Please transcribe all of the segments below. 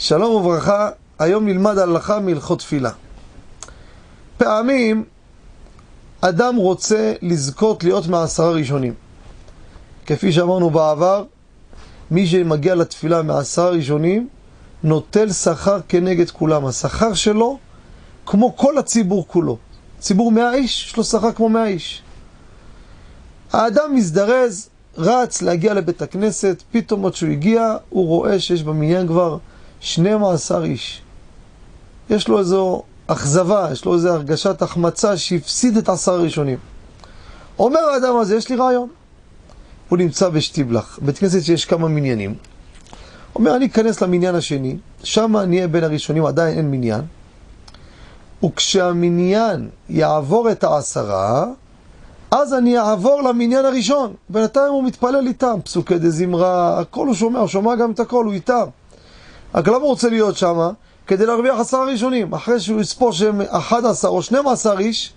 שלום וברכה, היום נלמד הלכה מהלכות תפילה. פעמים אדם רוצה לזכות להיות מעשרה ראשונים. כפי שאמרנו בעבר, מי שמגיע לתפילה מעשרה ראשונים, נוטל שכר כנגד כולם. השכר שלו, כמו כל הציבור כולו. ציבור מאה איש, יש לו שכר כמו מאה איש. האדם מזדרז, רץ להגיע לבית הכנסת, פתאום עוד שהוא הגיע, הוא רואה שיש במניין כבר 12 איש. יש לו איזו אכזבה, יש לו איזו הרגשת החמצה שהפסיד את עשר הראשונים. אומר האדם הזה, יש לי רעיון. הוא נמצא בשטיבלח, בית כנסת שיש כמה מניינים. אומר, אני אכנס למניין השני, שם אני אהיה בין הראשונים, עדיין אין מניין. וכשהמניין יעבור את העשרה, אז אני אעבור למניין הראשון. בינתיים הוא מתפלל איתם, פסוקי דה זמרה, הכל הוא שומע, הוא שומע גם את הכל, הוא איתם. רק למה הוא רוצה להיות שם? כדי להרוויח עשרה ראשונים. אחרי שהוא יספור שהם 11 או 12 איש,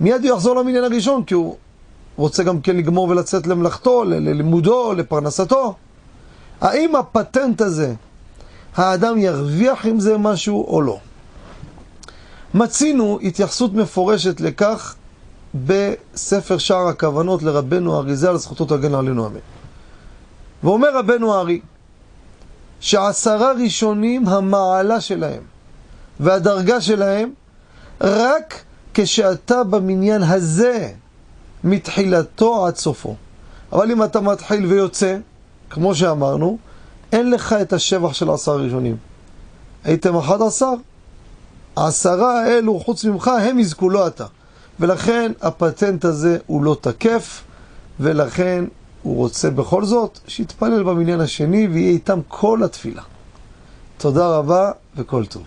מיד הוא יחזור למניין הראשון, כי הוא רוצה גם כן לגמור ולצאת למלאכתו, ללימודו, לפרנסתו. האם הפטנט הזה, האדם ירוויח עם זה משהו או לא? מצינו התייחסות מפורשת לכך בספר שער הכוונות לרבנו האריזה על זכותו תגן עלינו אמן. ואומר רבנו הארי שעשרה ראשונים המעלה שלהם והדרגה שלהם רק כשאתה במניין הזה מתחילתו עד סופו. אבל אם אתה מתחיל ויוצא, כמו שאמרנו, אין לך את השבח של עשרה ראשונים. הייתם אחד עשר, העשרה האלו חוץ ממך הם יזכו, לא אתה. ולכן הפטנט הזה הוא לא תקף, ולכן הוא רוצה בכל זאת שיתפלל במניין השני ויהיה איתם כל התפילה. תודה רבה וכל טוב.